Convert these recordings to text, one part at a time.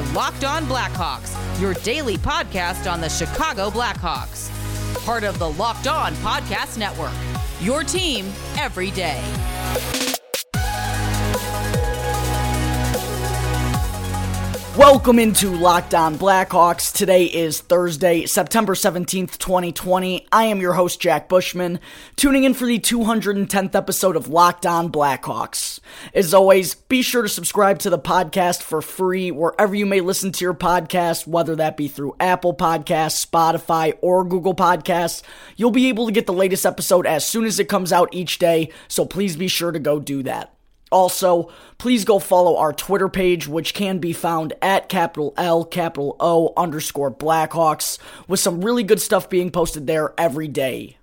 are Locked On Blackhawks, your daily podcast on the Chicago Blackhawks. Part of the Locked On Podcast Network. Your team every day. Welcome into Locked On Blackhawks. Today is Thursday, September 17th, 2020. I am your host, Jack Bushman, tuning in for the 210th episode of Locked On Blackhawks. As always, be sure to subscribe to the podcast for free wherever you may listen to your podcast, whether that be through Apple Podcasts, Spotify, or Google Podcasts. You'll be able to get the latest episode as soon as it comes out each day, so please be sure to go do that. Also, please go follow our Twitter page, which can be found at capital L, capital O underscore Blackhawks, with some really good stuff being posted there every day.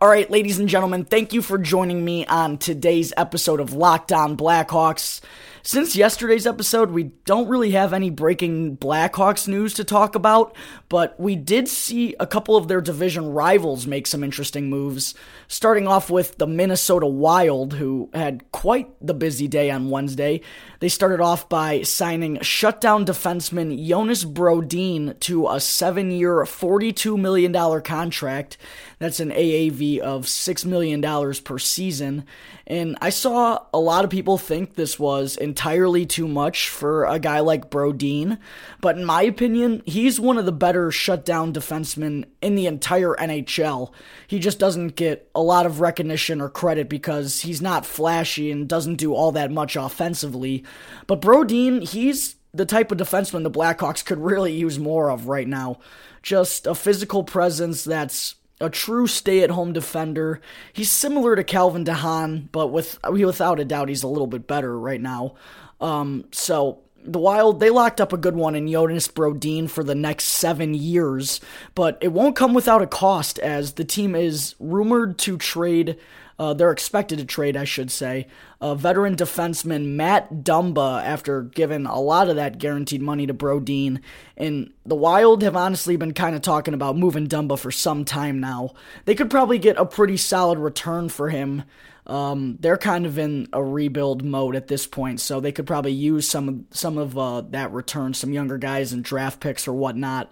All right, ladies and gentlemen, thank you for joining me on today's episode of Locked On Blackhawks. Since yesterday's episode, we don't really have any breaking Blackhawks news to talk about, but we did see a couple of their division rivals make some interesting moves. Starting off with the Minnesota Wild, who had quite the busy day on Wednesday. They started off by signing shutdown defenseman Jonas Brodin to a seven year, $42 million contract. That's an AAV of $6 million per season. And I saw a lot of people think this was entirely too much for a guy like Brodin. But in my opinion, he's one of the better shutdown defensemen in the entire NHL. He just doesn't get a lot of recognition or credit because he's not flashy and doesn't do all that much offensively. But Brodin, he's the type of defenseman the Blackhawks could really use more of right now. Just a physical presence that's a true stay-at-home defender. He's similar to Calvin DeHaan, but with without a doubt, he's a little bit better right now. Um, so the Wild they locked up a good one in Jonas Brodin for the next seven years, but it won't come without a cost as the team is rumored to trade uh, they're expected to trade, I should say, uh, veteran defenseman Matt Dumba after giving a lot of that guaranteed money to Brodin. And the Wild have honestly been kind of talking about moving Dumba for some time now. They could probably get a pretty solid return for him. Um, they're kind of in a rebuild mode at this point, so they could probably use some some of uh, that return, some younger guys and draft picks or whatnot.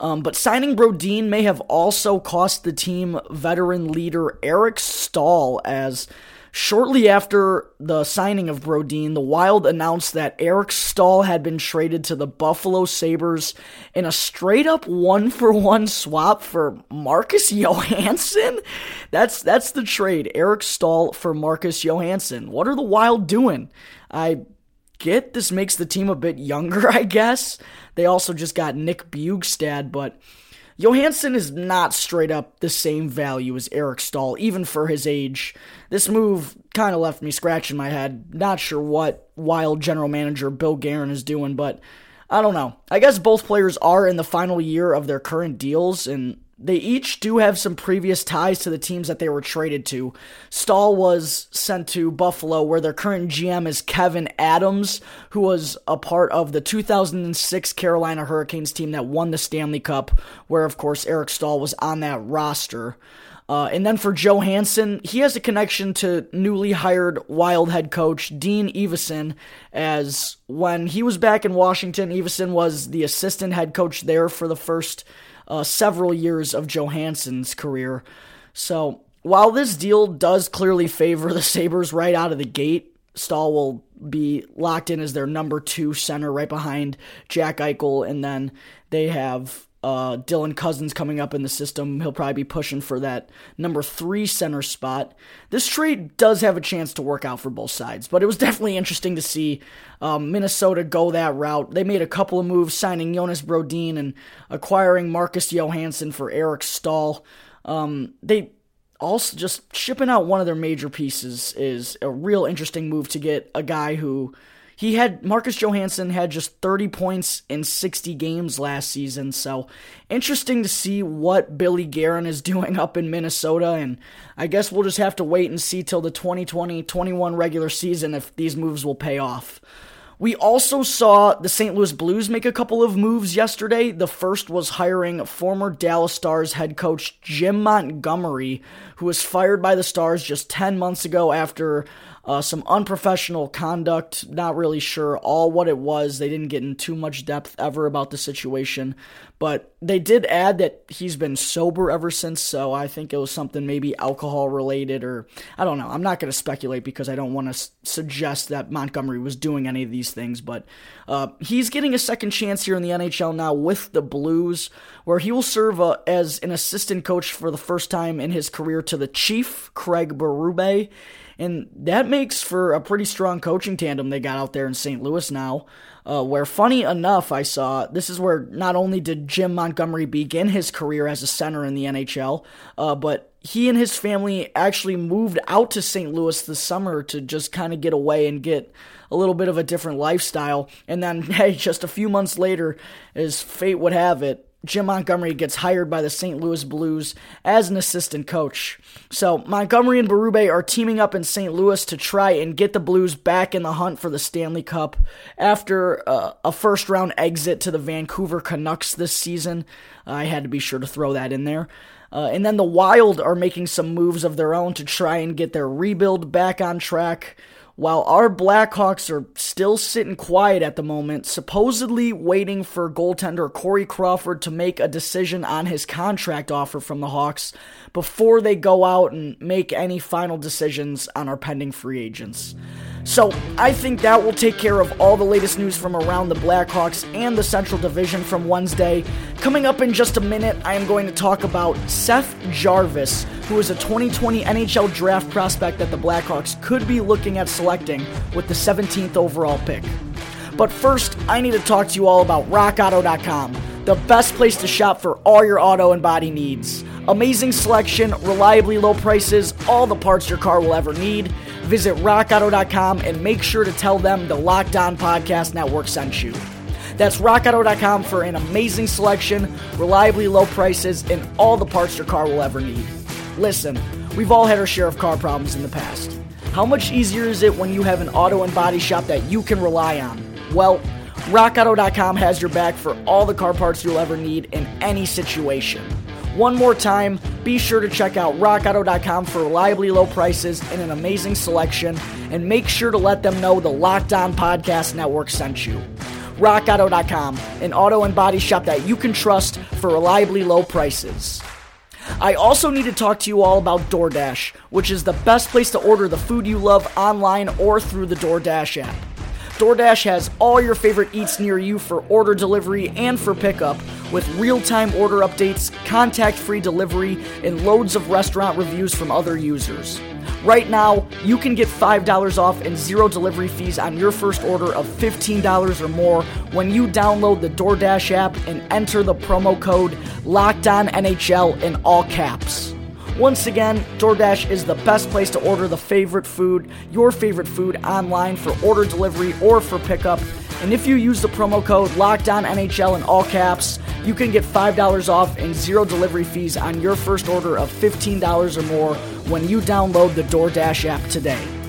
Um, but signing Brodin may have also cost the team veteran leader Eric Staal as shortly after the signing of Brodin, the Wild announced that Eric Staal had been traded to the Buffalo Sabres in a straight up one for one swap for Marcus Johansson. That's that's the trade. Eric Staal for Marcus Johansson. What are the Wild doing? I get. This makes the team a bit younger, I guess. They also just got Nick Bjugstad, but Johansson is not straight up the same value as Eric Staal, even for his age. This move kind of left me scratching my head. Not sure what Wild general manager Bill Guerin is doing, but I don't know. I guess both players are in the final year of their current deals, and they each do have some previous ties to the teams that they were traded to. Staal was sent to Buffalo, where their current GM is Kevyn Adams, who was a part of the 2006 Carolina Hurricanes team that won the Stanley Cup, where, of course, Eric Staal was on that roster. Uh, and then for Johansson, he has a connection to newly hired Wild head coach Dean Evason, as when he was back in Washington, Evason was the assistant head coach there for the first uh, several years of Johansson's career. So while this deal does clearly favor the Sabres right out of the gate, Staal will be locked in as their number two center right behind Jack Eichel, and then they have uh, Dylan Cozens coming up in the system. He'll probably be pushing for that number three center spot. This trade does have a chance to work out for both sides, but it was definitely interesting to see um, Minnesota go that route. They made a couple of moves, signing Jonas Brodin and acquiring Marcus Johansson for Eric Staal. Um, they also just shipping out one of their major pieces is a real interesting move to get a guy who he had Marcus Johansson had just 30 points in 60 games last season, so interesting to see what Billy Guerin is doing up in Minnesota and I guess we'll just have to wait and see till the 2020-21 regular season if these moves will pay off. We also saw the St. Louis Blues make a couple of moves yesterday. The first was hiring former Dallas Stars head coach Jim Montgomery, who was fired by the Stars just 10 months ago after uh, some unprofessional conduct. Not really sure all what it was. They didn't get in too much depth ever about the situation, but they did add that he's been sober ever since. So I think it was something maybe alcohol related, or I don't know. I'm not going to speculate because I don't want to s- suggest that Montgomery was doing any of these things. But uh, he's getting a second chance here in the NHL now with the Blues, where he will serve uh, as an assistant coach for the first time in his career to the Chief Craig Berube and that makes for a pretty strong coaching tandem they got out there in St. Louis now. Uh, where, funny enough, I saw this is where not only did Jim Montgomery begin his career as a center in the NHL, uh, but he and his family actually moved out to St. Louis this summer to just kind of get away and get a little bit of a different lifestyle. And then, hey, just a few months later, as fate would have it, Jim Montgomery gets hired by the St. Louis Blues as an assistant coach. So Montgomery and Berube are teaming up in St. Louis to try and get the Blues back in the hunt for the Stanley Cup after uh, a first round exit to the Vancouver Canucks this season. I had to be sure to throw that in there. Uh, and then the Wild are making some moves of their own to try and get their rebuild back on track while our Blackhawks are still sitting quiet at the moment, supposedly waiting for goaltender Corey Crawford to make a decision on his contract offer from the Hawks before they go out and make any final decisions on our pending free agents. So I think that will take care of all the latest news from around the Blackhawks and the Central Division from Wednesday. Coming up in just a minute, I am going to talk about Seth Jarvis, who is a 2020 NHL draft prospect that the Blackhawks could be looking at selecting with the 17th overall pick. But first, I need to talk to you all about RockAuto.com, the best place to shop for all your auto and body needs. Amazing selection, reliably low prices, all the parts your car will ever need. Visit rockauto.com and make sure to tell them the Locked On Podcast Network sent you. That's rockauto.com for an amazing selection, reliably low prices, and all the parts your car will ever need. Listen, we've all had our share of car problems in the past. How much easier is it when you have an auto and body shop that you can rely on? Well, RockAuto.com has your back for all the car parts you'll ever need in any situation. One more time, be sure to check out rockauto.com for reliably low prices and an amazing selection, and make sure to let them know the Locked On Podcast Network sent you. RockAuto.com, an auto and body shop that you can trust for reliably low prices. I also need to talk to you all about DoorDash, which is the best place to order the food you love online or through the DoorDash app. DoorDash has all your favorite eats near you for order delivery and for pickup, with real time order updates, contact free delivery, and loads of restaurant reviews from other users. Right now, you can get $5 off and zero delivery fees on your first order of $15 or more when you download the DoorDash app and enter the promo code LOCKEDONNHL in all caps. Once again, DoorDash is the best place to order the favorite food, your favorite food online for order delivery or for pickup. And if you use the promo code LOCKEDONNHL in all caps, you can get $5 off and zero delivery fees on your first order of $15 or more when you download the DoorDash app today.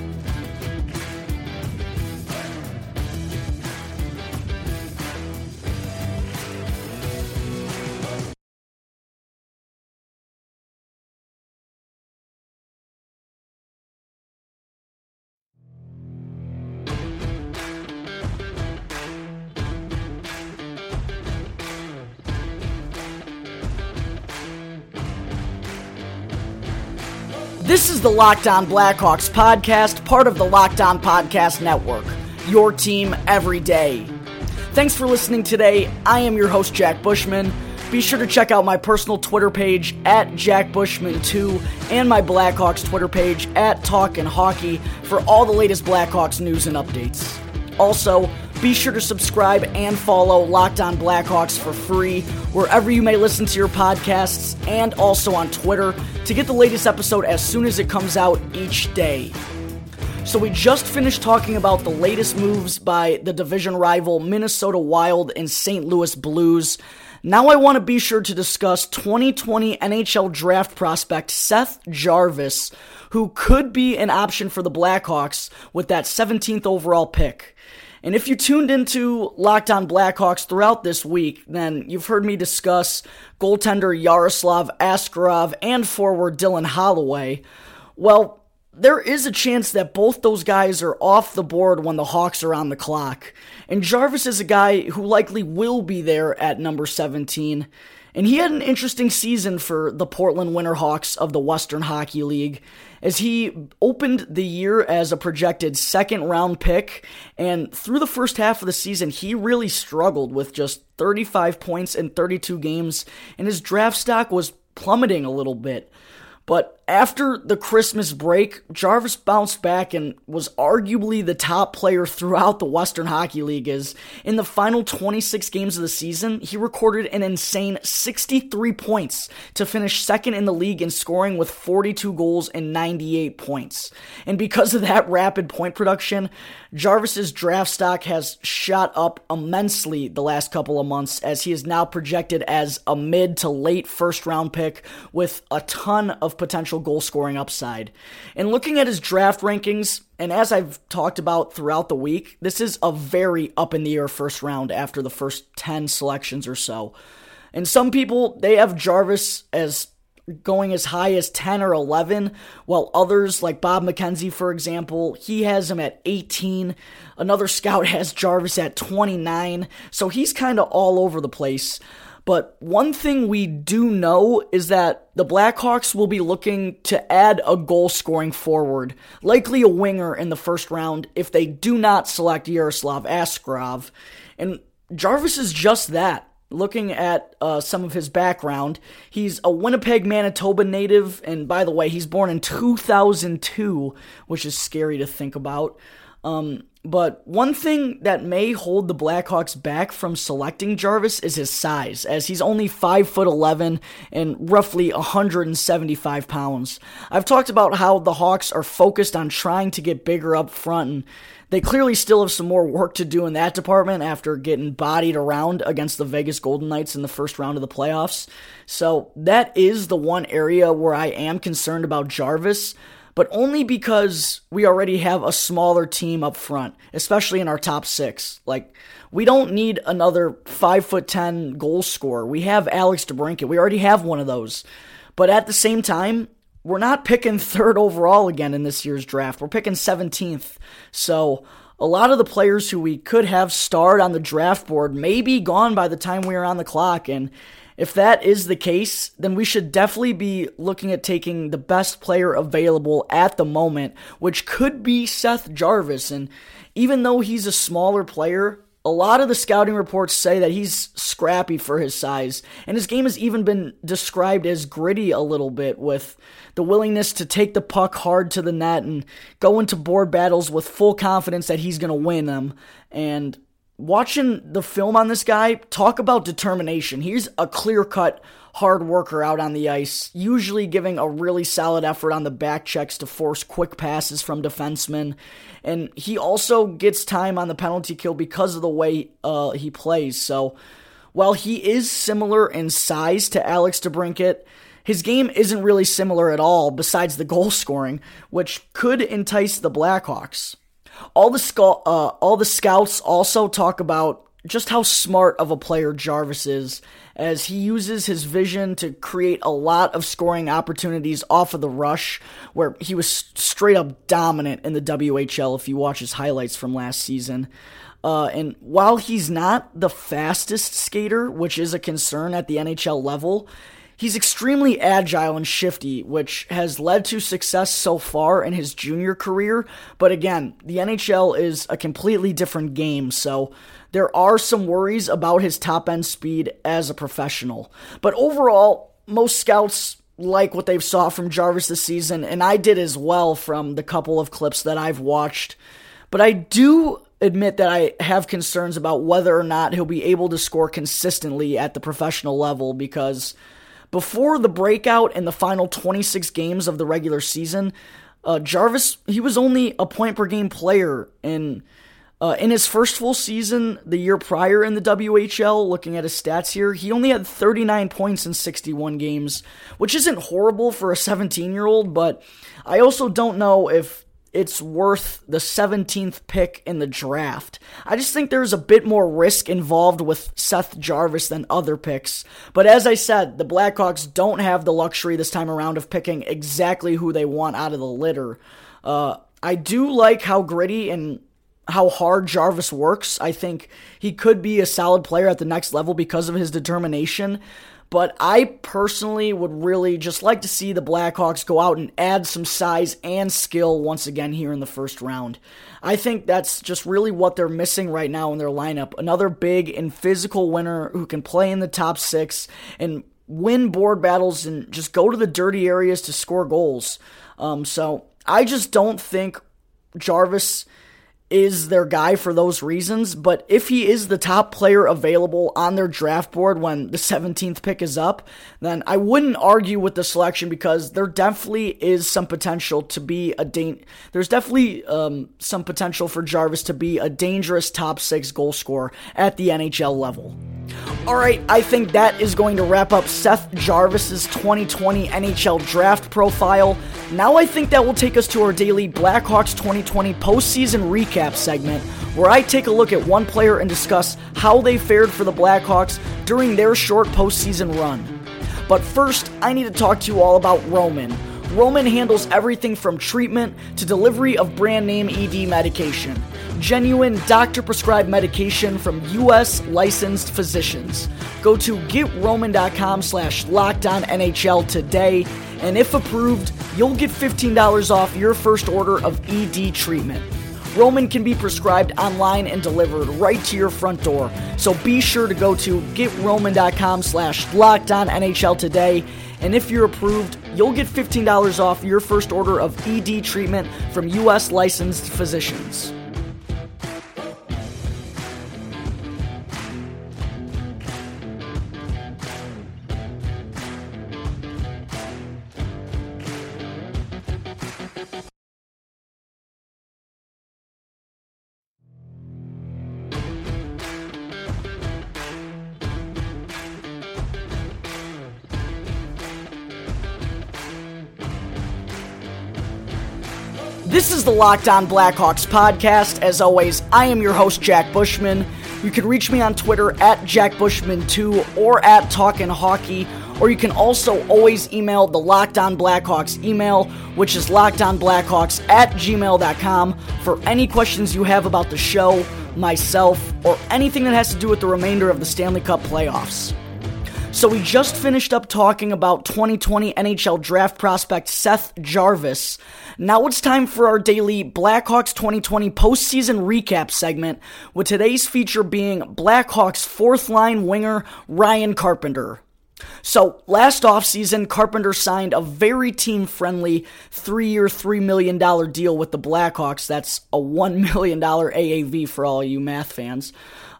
This is the Locked On Blackhawks podcast, part of the Locked On Podcast Network. Your team every day. Thanks for listening today. I am your host, Jack Bushman. Be sure to check out my personal Twitter page at JackBushman2 and my Blackhawks Twitter page at Talkin' Hockey for all the latest Blackhawks news and updates. Also, be sure to subscribe and follow Locked On Blackhawks for free wherever you may listen to your podcasts and also on Twitter to get the latest episode as soon as it comes out each day. So, we just finished talking about the latest moves by the division rival Minnesota Wild and St. Louis Blues. Now, I want to be sure to discuss 2020 NHL draft prospect Seth Jarvis, who could be an option for the Blackhawks with that 17th overall pick. And if you tuned into Locked On Blackhawks throughout this week, then you've heard me discuss goaltender Yaroslav Askarov and forward Dylan Holloway. Well, there is a chance that both those guys are off the board when the Hawks are on the clock. And Jarvis is a guy who likely will be there at number 17. And he had an interesting season for the Portland Winterhawks of the Western Hockey League as he opened the year as a projected second round pick. And through the first half of the season, he really struggled with just 35 points in 32 games, and his draft stock was plummeting a little bit. But after the Christmas break, Jarvis bounced back and was arguably the top player throughout the Western Hockey League. As in the final 26 games of the season, he recorded an insane 63 points to finish second in the league in scoring with 42 goals and 98 points. And because of that rapid point production, Jarvis's draft stock has shot up immensely the last couple of months as he is now projected as a mid to late first round pick with a ton of potential goal scoring upside. And looking at his draft rankings, and as I've talked about throughout the week, this is a very up in the air first round after the first 10 selections or so. And some people, they have Jarvis as going as high as 10 or 11, while others, like Bob McKenzie, for example, he has him at 18. Another scout has Jarvis at 29, so he's kind of all over the place. But one thing we do know is that the Blackhawks will be looking to add a goal scoring forward, likely a winger in the first round if they do not select Yaroslav Askarov. And Jarvis is just that. Looking at uh, some of his background, he's a Winnipeg, Manitoba native, and by the way, he's born in 2002, which is scary to think about. Um, but one thing that may hold the Blackhawks back from selecting Jarvis is his size, as he's only 5 foot 11 and roughly 175 pounds. I've talked about how the Hawks are focused on trying to get bigger up front, and they clearly still have some more work to do in that department after getting bodied around against the Vegas Golden Knights in the first round of the playoffs. So that is the one area where I am concerned about Jarvis but only because we already have a smaller team up front, especially in our top six. Like, we don't need another five foot ten goal scorer. We have Alex DeBrincat. We already have one of those. But at the same time, we're not picking third overall again in this year's draft. We're picking 17th. So a lot of the players who we could have starred on the draft board may be gone by the time we are on the clock. And if that is the case, then we should definitely be looking at taking the best player available at the moment, which could be Seth Jarvis. And even though he's a smaller player, a lot of the scouting reports say that he's scrappy for his size, and his game has even been described as gritty a little bit with the willingness to take the puck hard to the net and go into board battles with full confidence that he's going to win them. And watching the film on this guy, talk about determination. He's a clear cut hard worker out on the ice, usually giving a really solid effort on the back checks to force quick passes from defensemen. And he also gets time on the penalty kill because of the way uh, he plays. So while he is similar in size to Alex DeBrincat, his game isn't really similar at all besides the goal scoring, which could entice the Blackhawks. All the uh, all the scouts also talk about just how smart of a player Jarvis is, as he uses his vision to create a lot of scoring opportunities off of the rush, where he was straight up dominant in the WHL if you watch his highlights from last season. Uh, and while he's not the fastest skater, which is a concern at the NHL level, He's extremely agile and shifty, which has led to success so far in his junior career. But again, the NHL is a completely different game, so there are some worries about his top end speed as a professional. But overall, most scouts like what they've saw from Jarvis this season, and I did as well from the couple of clips that I've watched. But I do admit that I have concerns about whether or not he'll be able to score consistently at the professional level because before the breakout in the final 26 games of the regular season, uh, Jarvis he was only a point per game player in uh, in his first full season the year prior in the WHL. Looking at his stats here, he only had 39 points in 61 games, which isn't horrible for a 17 year old. But I also don't know if it's worth the 17th pick in the draft. I just think there's a bit more risk involved with Seth Jarvis than other picks. But as I said, the Blackhawks don't have the luxury this time around of picking exactly who they want out of the litter. Uh, I do like how gritty and how hard Jarvis works. I think he could be a solid player at the next level because of his determination. But I personally would really just like to see the Blackhawks go out and add some size and skill once again here in the first round. I think that's just really what they're missing right now in their lineup. Another big and physical winner who can play in the top six and win board battles and just go to the dirty areas to score goals. Um, so I just don't think Jarvis is their guy for those reasons, but if he is the top player available on their draft board when the 17th pick is up, then I wouldn't argue with the selection because there definitely is some potential to be a da- there's definitely um, some potential for Jarvis to be a dangerous top 6 goal scorer at the NHL level. All right, I think that is going to wrap up Seth Jarvis's 2020 NHL draft profile. Now I think that will take us to our daily Blackhawks 2020 postseason recap segment, where I take a look at one player and discuss how they fared for the Blackhawks during their short postseason run. But first, I need to talk to you all about Roman. Roman handles everything from treatment to delivery of brand name ED medication genuine doctor prescribed medication from U.S. licensed physicians. Go to getroman.com slash NHL today, and if approved, you'll get $15 off your first order of ED treatment. Roman can be prescribed online and delivered right to your front door. So be sure to go to getroman.com slash NHL today. And if you're approved, you'll get $15 off your first order of ED treatment from U.S. licensed physicians. This is the Locked On Blackhawks podcast. As always, I am your host, Jack Bushman. You can reach me on Twitter at JackBushman2 or at Talkin' Hockey, or you can also always email the Locked On Blackhawks email, which is lockedonblackhawks at gmail.com for any questions you have about the show, myself, or anything that has to do with the remainder of the Stanley Cup playoffs. So we just finished up talking about 2020 NHL draft prospect Seth Jarvis. Now it's time for our daily Blackhawks 2020 postseason recap segment, with today's feature being Blackhawks fourth line winger Ryan Carpenter. So, last offseason, Carpenter signed a very team friendly three year, $3 million deal with the Blackhawks. That's a $1 million AAV for all you math fans.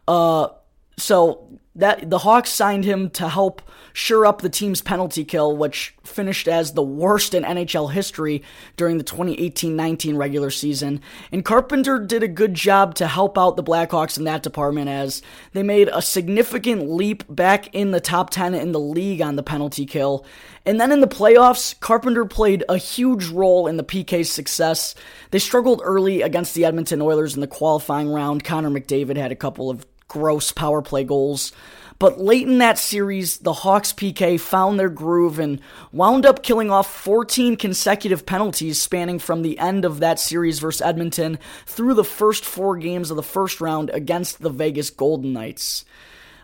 Uh, so, that the Hawks signed him to help shore up the team's penalty kill, which finished as the worst in NHL history during the 2018-19 regular season. And Carpenter did a good job to help out the Blackhawks in that department as they made a significant leap back in the top 10 in the league on the penalty kill. And then in the playoffs, Carpenter played a huge role in the PK's success. They struggled early against the Edmonton Oilers in the qualifying round. Connor McDavid had a couple of gross power play goals. But late in that series, the Hawks PK found their groove and wound up killing off 14 consecutive penalties spanning from the end of that series versus Edmonton through the first four games of the first round against the Vegas Golden Knights.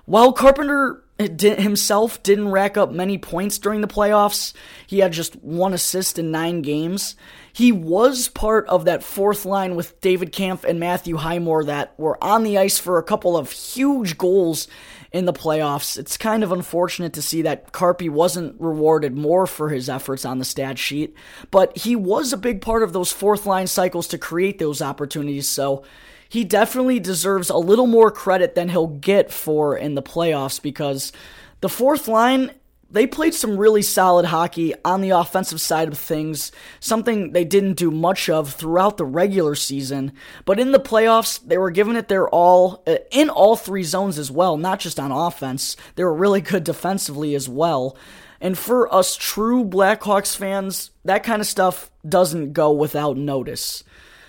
While Carpenter himself didn't rack up many points during the playoffs, he had just one assist in nine games. He was part of that fourth line with David Kampf and Matthew Highmore that were on the ice for a couple of huge goals in the playoffs. It's kind of unfortunate to see that Carpy wasn't rewarded more for his efforts on the stat sheet, but he was a big part of those fourth line cycles to create those opportunities, so he definitely deserves a little more credit than he'll get for in the playoffs because the fourth line they played some really solid hockey on the offensive side of things, something they didn't do much of throughout the regular season. But in the playoffs, they were giving it their all uh, in all three zones as well, not just on offense. They were really good defensively as well. And for us true Blackhawks fans, that kind of stuff doesn't go without notice.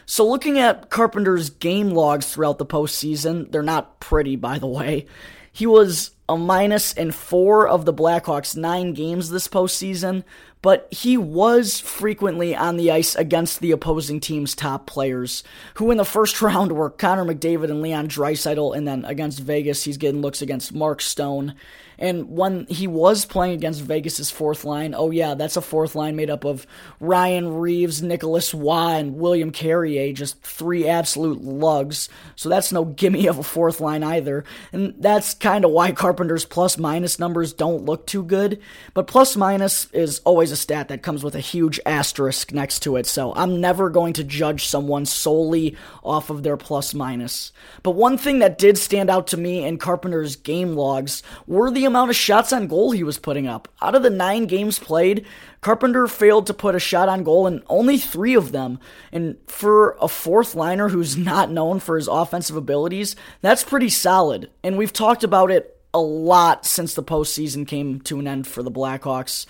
So, looking at Carpenter's game logs throughout the postseason, they're not pretty, by the way. He was a minus in four of the Blackhawks' nine games this postseason, but he was frequently on the ice against the opposing team's top players, who in the first round were Connor McDavid and Leon Draisaitl, and then against Vegas, he's getting looks against Mark Stone. And when he was playing against Vegas's fourth line, oh yeah, that's a fourth line made up of Ryan Reaves, Nicolas Roy, and William Carrier, just three absolute lugs. So that's no gimme of a fourth line either. And that's kind of why Carpenter's plus minus numbers don't look too good. But plus minus is always a stat that comes with a huge asterisk next to it. So I'm never going to judge someone solely off of their plus minus. But one thing that did stand out to me in Carpenter's game logs were the amount of shots on goal he was putting up. Out of the nine games played, Carpenter failed to put a shot on goal in only three of them. And for a fourth liner who's not known for his offensive abilities, that's pretty solid. And we've talked about it a lot since the postseason came to an end for the Blackhawks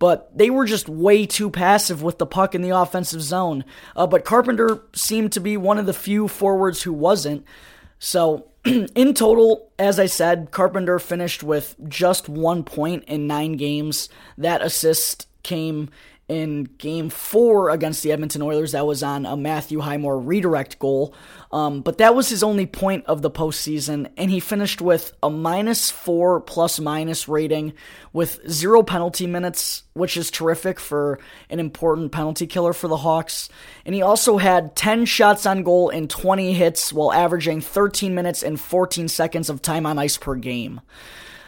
but they were just way too passive with the puck in the offensive zone. Uh, but Carpenter seemed to be one of the few forwards who wasn't. So in total, as I said, Carpenter finished with just one point in nine games. That assist came in game four against the Edmonton Oilers. That was on a Matthew Highmore redirect goal. Um, but that was his only point of the postseason, and he finished with a minus four plus minus rating with zero penalty minutes, which is terrific for an important penalty killer for the Hawks. And he also had 10 shots on goal and 20 hits while averaging 13 minutes and 14 seconds of time on ice per game.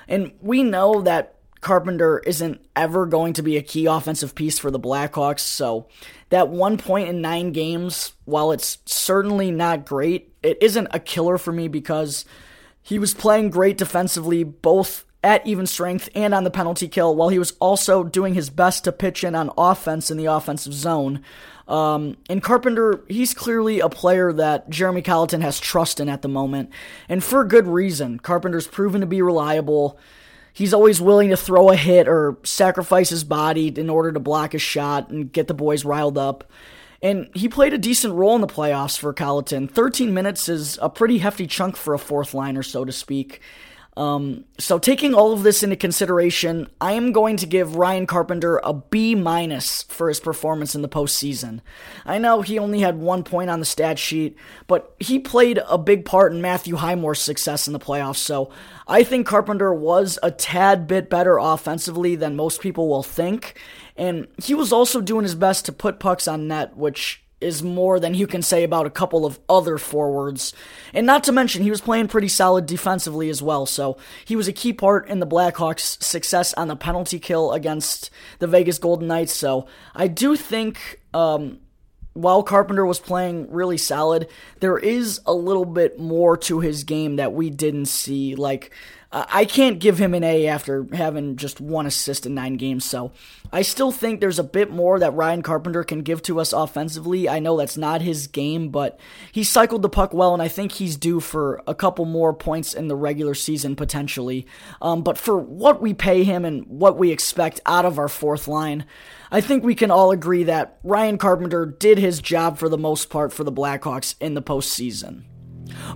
And we know that Carpenter isn't ever going to be a key offensive piece for the Blackhawks. So that one point in nine games, while it's certainly not great, it isn't a killer for me because he was playing great defensively, both at even strength and on the penalty kill, while he was also doing his best to pitch in on offense in the offensive zone. Um, and Carpenter, he's clearly a player that Jeremy Colliton has trust in at the moment, and for good reason. Carpenter's proven to be reliable. He's always willing to throw a hit or sacrifice his body in order to block a shot and get the boys riled up. And he played a decent role in the playoffs for Colliton. 13 minutes is a pretty hefty chunk for a fourth liner, so to speak. Um, so taking all of this into consideration, I am going to give Ryan Carpenter a B minus for his performance in the postseason. I know he only had one point on the stat sheet, but he played a big part in Matthew Highmore's success in the playoffs. So I think Carpenter was a tad bit better offensively than most people will think, and he was also doing his best to put pucks on net, which is more than you can say about a couple of other forwards. And not to mention, he was playing pretty solid defensively as well, so he was a key part in the Blackhawks' success on the penalty kill against the Vegas Golden Knights. So I do think. Um, while Carpenter was playing really solid, there is a little bit more to his game that we didn't see. Like, I can't give him an A after having just one assist in nine games, so I still think there's a bit more that Ryan Carpenter can give to us offensively. I know that's not his game, but he cycled the puck well, and I think he's due for a couple more points in the regular season potentially. Um, but for what we pay him and what we expect out of our fourth line, I think we can all agree that Ryan Carpenter did his job for the most part for the Blackhawks in the postseason.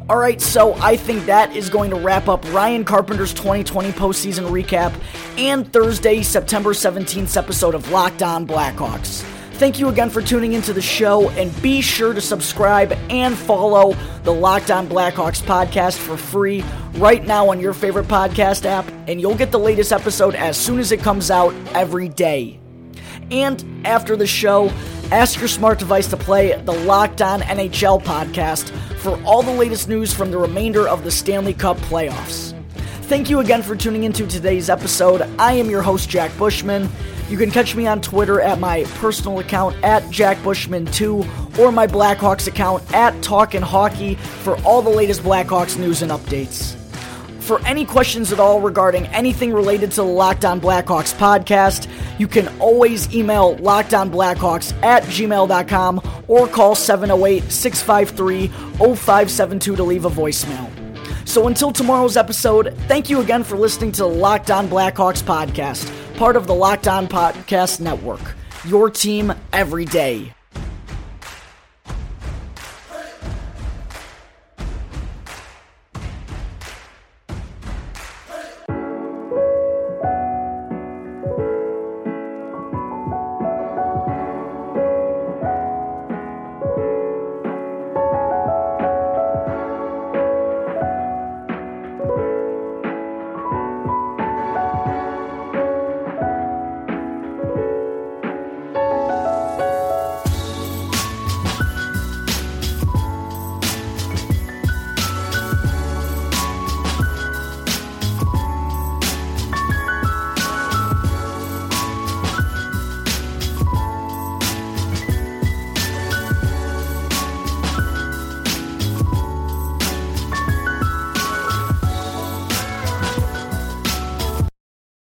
All right, so I think that is going to wrap up Ryan Carpenter's 2020 postseason recap and Thursday, September 17th episode of Locked On Blackhawks. Thank you again for tuning into the show, and be sure to subscribe and follow the Locked On Blackhawks podcast for free right now on your favorite podcast app, and you'll get the latest episode as soon as it comes out every day. And after the show, ask your smart device to play the Locked On NHL podcast for all the latest news from the remainder of the Stanley Cup playoffs. Thank you again for tuning into today's episode. I am your host, Jack Bushman. You can catch me on Twitter at my personal account at JackBushman2 or my Blackhawks account at Talkin' Hockey for all the latest Blackhawks news and updates. For any questions at all regarding anything related to the Locked On Blackhawks podcast, you can always email lockedonblackhawks at gmail.com or call 708 653 0572 to leave a voicemail. So until tomorrow's episode, thank you again for listening to the Locked On Blackhawks podcast part of the Locked On Podcast Network. Your team every day.